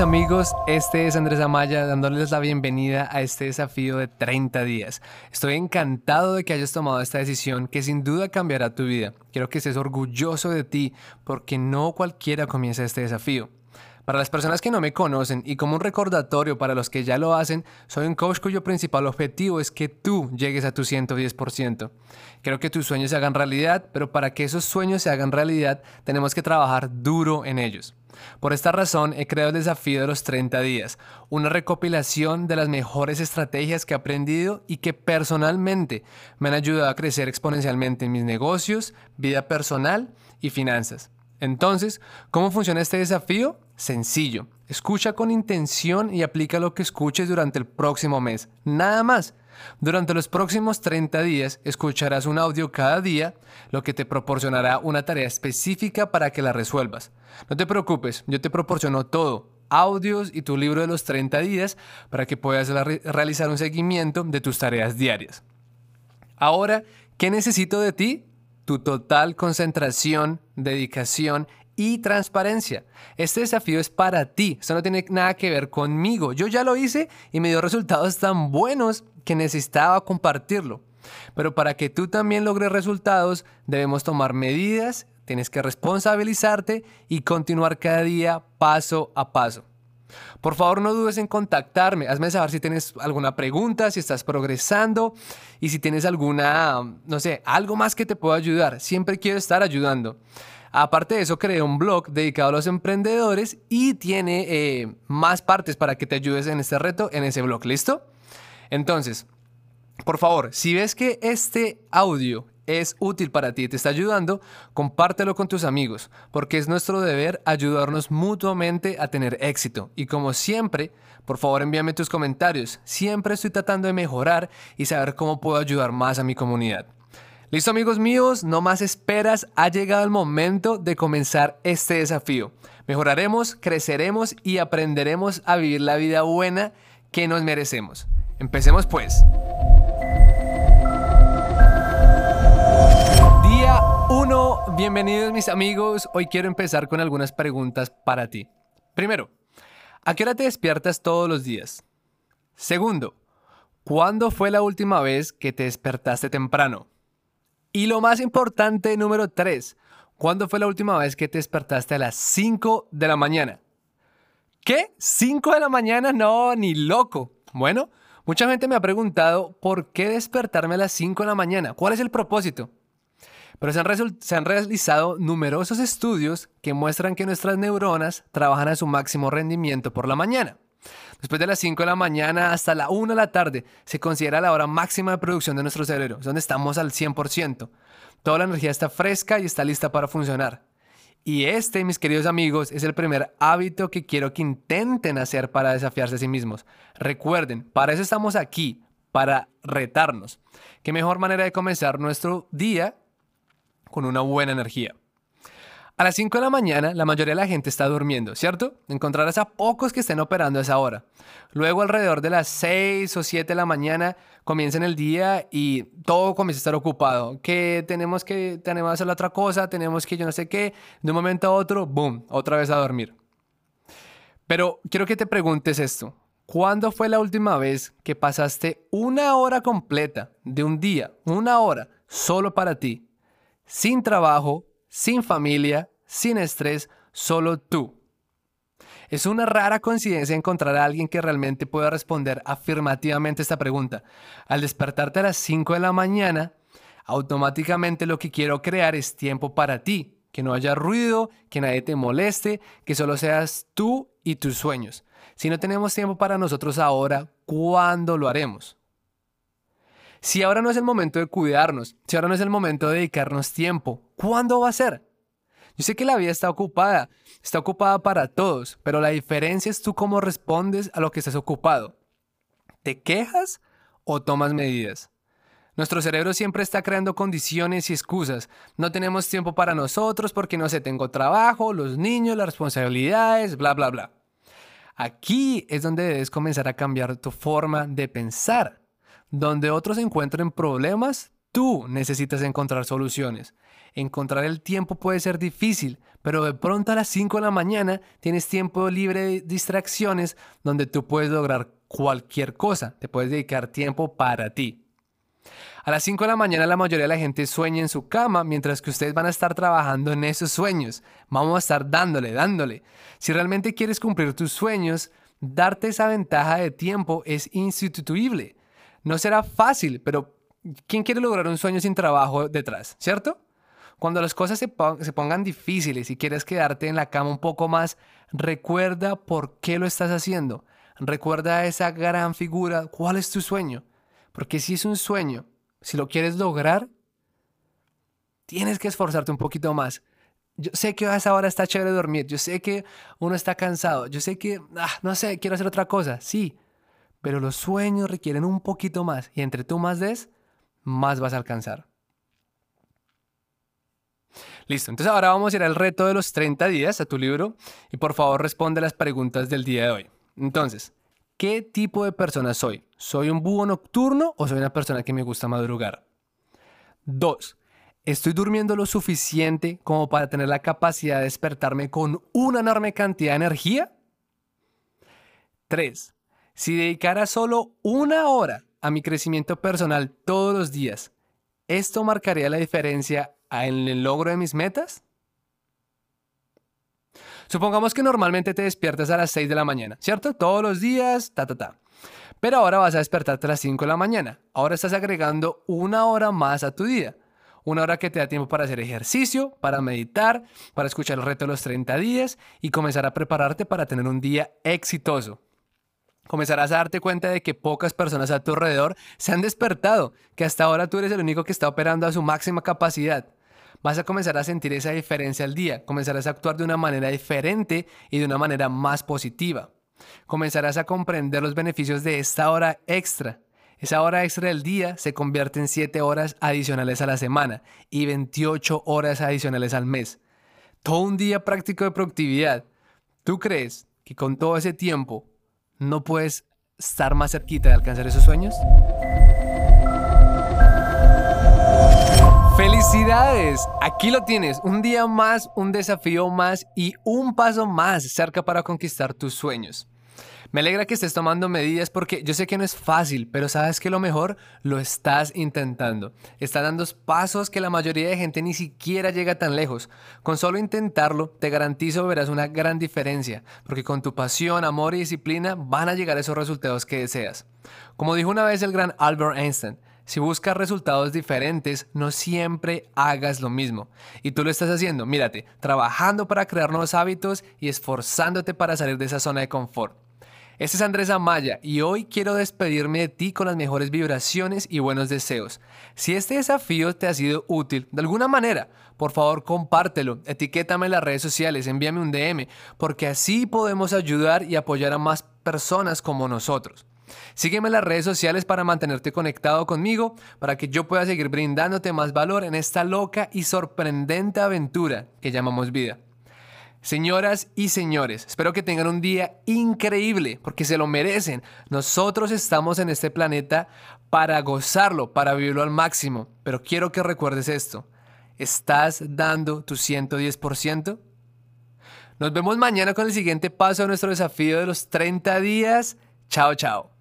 amigos, este es Andrés Amaya dándoles la bienvenida a este desafío de 30 días. Estoy encantado de que hayas tomado esta decisión que sin duda cambiará tu vida. Quiero que estés orgulloso de ti porque no cualquiera comienza este desafío. Para las personas que no me conocen y como un recordatorio para los que ya lo hacen, soy un coach cuyo principal objetivo es que tú llegues a tu 110%. Quiero que tus sueños se hagan realidad, pero para que esos sueños se hagan realidad tenemos que trabajar duro en ellos. Por esta razón he creado el desafío de los 30 días, una recopilación de las mejores estrategias que he aprendido y que personalmente me han ayudado a crecer exponencialmente en mis negocios, vida personal y finanzas. Entonces, ¿cómo funciona este desafío? Sencillo. Escucha con intención y aplica lo que escuches durante el próximo mes. Nada más. Durante los próximos 30 días escucharás un audio cada día, lo que te proporcionará una tarea específica para que la resuelvas. No te preocupes, yo te proporciono todo, audios y tu libro de los 30 días para que puedas realizar un seguimiento de tus tareas diarias. Ahora, ¿qué necesito de ti? Tu total concentración, dedicación y transparencia. Este desafío es para ti, esto no tiene nada que ver conmigo. Yo ya lo hice y me dio resultados tan buenos que necesitaba compartirlo. Pero para que tú también logres resultados, debemos tomar medidas, tienes que responsabilizarte y continuar cada día paso a paso. Por favor, no dudes en contactarme. Hazme saber si tienes alguna pregunta, si estás progresando y si tienes alguna, no sé, algo más que te pueda ayudar. Siempre quiero estar ayudando. Aparte de eso, creé un blog dedicado a los emprendedores y tiene eh, más partes para que te ayudes en este reto en ese blog. ¿Listo? Entonces, por favor, si ves que este audio es útil para ti y te está ayudando, compártelo con tus amigos, porque es nuestro deber ayudarnos mutuamente a tener éxito. Y como siempre, por favor envíame tus comentarios. Siempre estoy tratando de mejorar y saber cómo puedo ayudar más a mi comunidad. Listo amigos míos, no más esperas, ha llegado el momento de comenzar este desafío. Mejoraremos, creceremos y aprenderemos a vivir la vida buena que nos merecemos. Empecemos pues. Bienvenidos mis amigos. Hoy quiero empezar con algunas preguntas para ti. Primero, ¿a qué hora te despiertas todos los días? Segundo, ¿cuándo fue la última vez que te despertaste temprano? Y lo más importante, número 3. ¿Cuándo fue la última vez que te despertaste a las 5 de la mañana? ¿Qué? ¿5 de la mañana? No, ni loco. Bueno, mucha gente me ha preguntado por qué despertarme a las 5 de la mañana. ¿Cuál es el propósito? Pero se han, realizado numerosos estudios que muestran que nuestras neuronas trabajan a su máximo rendimiento por la mañana. Después de las 5 de la mañana hasta la 1 de la tarde se considera la hora máxima de producción de nuestro cerebro, donde estamos al 100%. Toda la energía está fresca y está lista para funcionar. Y este, mis queridos amigos, es el primer hábito que quiero que intenten hacer para desafiarse a sí mismos. Recuerden, para eso estamos aquí, para retarnos. ¿Qué mejor manera de comenzar nuestro día con una buena energía? A las 5 de la mañana la mayoría de la gente está durmiendo, ¿cierto? Encontrarás a pocos que estén operando a esa hora. Luego alrededor de las 6 o 7 de la mañana comienzan el día y todo comienza a estar ocupado. Que tenemos que, tenemos que hacer la otra cosa, tenemos que yo no sé qué. De un momento a otro, boom, otra vez a dormir. Pero quiero que te preguntes esto. ¿Cuándo fue la última vez que pasaste una hora completa de un día, una hora, solo para ti? Sin trabajo, sin familia, sin estrés, solo tú. Es una rara coincidencia encontrar a alguien que realmente pueda responder afirmativamente esta pregunta. Al despertarte a las 5 de la mañana, automáticamente lo que quiero crear es tiempo para ti, que no haya ruido, que nadie te moleste, que solo seas tú y tus sueños. Si no tenemos tiempo para nosotros ahora, ¿cuándo lo haremos? Si ahora no es el momento de cuidarnos, si ahora no es el momento de dedicarnos tiempo, ¿cuándo va a ser? Yo sé que la vida está ocupada, está ocupada para todos, pero la diferencia es tú cómo respondes a lo que estás ocupado. ¿Te quejas o tomas medidas? Nuestro cerebro siempre está creando condiciones y excusas. No tenemos tiempo para nosotros porque no sé, tengo trabajo, los niños, las responsabilidades, bla, bla, bla. Aquí es donde debes comenzar a cambiar tu forma de pensar. Donde otros encuentren problemas, Tú necesitas encontrar soluciones. Encontrar el tiempo puede ser difícil, pero de pronto a las 5 de la mañana tienes tiempo libre de distracciones donde tú puedes lograr cualquier cosa. Te puedes dedicar tiempo para ti. A las 5 de la mañana la mayoría de la gente sueña en su cama, mientras que ustedes van a estar trabajando en esos sueños. Vamos a estar dándole, dándole. Si realmente quieres cumplir tus sueños, darte esa ventaja de tiempo es instituible. No será fácil, pero ¿quién quiere lograr un sueño sin trabajo detrás? ¿Cierto? Cuando las cosas se, pongan difíciles y quieres quedarte en la cama un poco más, recuerda por qué lo estás haciendo. Recuerda esa gran figura. ¿Cuál es tu sueño? Porque si es un sueño, si lo quieres lograr, tienes que esforzarte un poquito más. Yo sé que a esa hora está chévere dormir, yo sé que uno está cansado, yo sé que, ah, no sé, quiero hacer otra cosa, sí, pero los sueños requieren un poquito más y entre tú más des, más vas a alcanzar. Listo, entonces ahora vamos a ir al reto de los 30 días a tu libro y por favor responde las preguntas del día de hoy. Entonces, ¿qué tipo de persona soy? ¿Soy un búho nocturno o soy una persona que me gusta madrugar? 2. ¿Estoy durmiendo lo suficiente como para tener la capacidad de despertarme con una enorme cantidad de energía? 3. Si dedicara solo una hora a mi crecimiento personal todos los días, ¿esto marcaría la diferencia en el logro de mis metas? Supongamos que normalmente te despiertas a las 6 de la mañana, ¿cierto? Todos los días, ta, ta, ta. Pero ahora vas a despertarte a las 5 de la mañana. Ahora estás agregando una hora más a tu día. Una hora que te da tiempo para hacer ejercicio, para meditar, para escuchar el reto de los 30 días y comenzar a prepararte para tener un día exitoso. Comenzarás a darte cuenta de que pocas personas a tu alrededor se han despertado, que hasta ahora tú eres el único que está operando a su máxima capacidad vas a comenzar a sentir esa diferencia al día, comenzarás a actuar de una manera diferente y de una manera más positiva. Comenzarás a comprender los beneficios de esta hora extra. Esa hora extra del día se convierte en 7 horas adicionales a la semana y 28 horas adicionales al mes. Todo un día práctico de productividad. ¿Tú crees que con todo ese tiempo no puedes estar más cerquita de alcanzar esos sueños? ¡Felicidades! Aquí lo tienes, un día más, un desafío más y un paso más cerca para conquistar tus sueños. Me alegra que estés tomando medidas porque yo sé que no es fácil, pero sabes que lo mejor lo estás intentando. Estás dando pasos que la mayoría de gente ni siquiera llega tan lejos. Con solo intentarlo, te garantizo verás una gran diferencia, porque con tu pasión, amor y disciplina van a llegar esos resultados que deseas. Como dijo una vez el gran Albert Einstein, si buscas resultados diferentes, no siempre hagas lo mismo. Y tú lo estás haciendo, mírate, trabajando para crear nuevos hábitos y esforzándote para salir de esa zona de confort. Este es Andrés Amaya y hoy quiero despedirme de ti con las mejores vibraciones y buenos deseos. Si este desafío te ha sido útil de alguna manera, por favor compártelo, etiquétame en las redes sociales, envíame un DM, porque así podemos ayudar y apoyar a más personas como nosotros. Sígueme en las redes sociales para mantenerte conectado conmigo, para que yo pueda seguir brindándote más valor en esta loca y sorprendente aventura que llamamos vida. Señoras y señores, espero que tengan un día increíble porque se lo merecen. Nosotros estamos en este planeta para gozarlo, para vivirlo al máximo. Pero quiero que recuerdes esto. ¿Estás dando tu 110%? Nos vemos mañana con el siguiente paso de nuestro desafío de los 30 días. Chao, chao.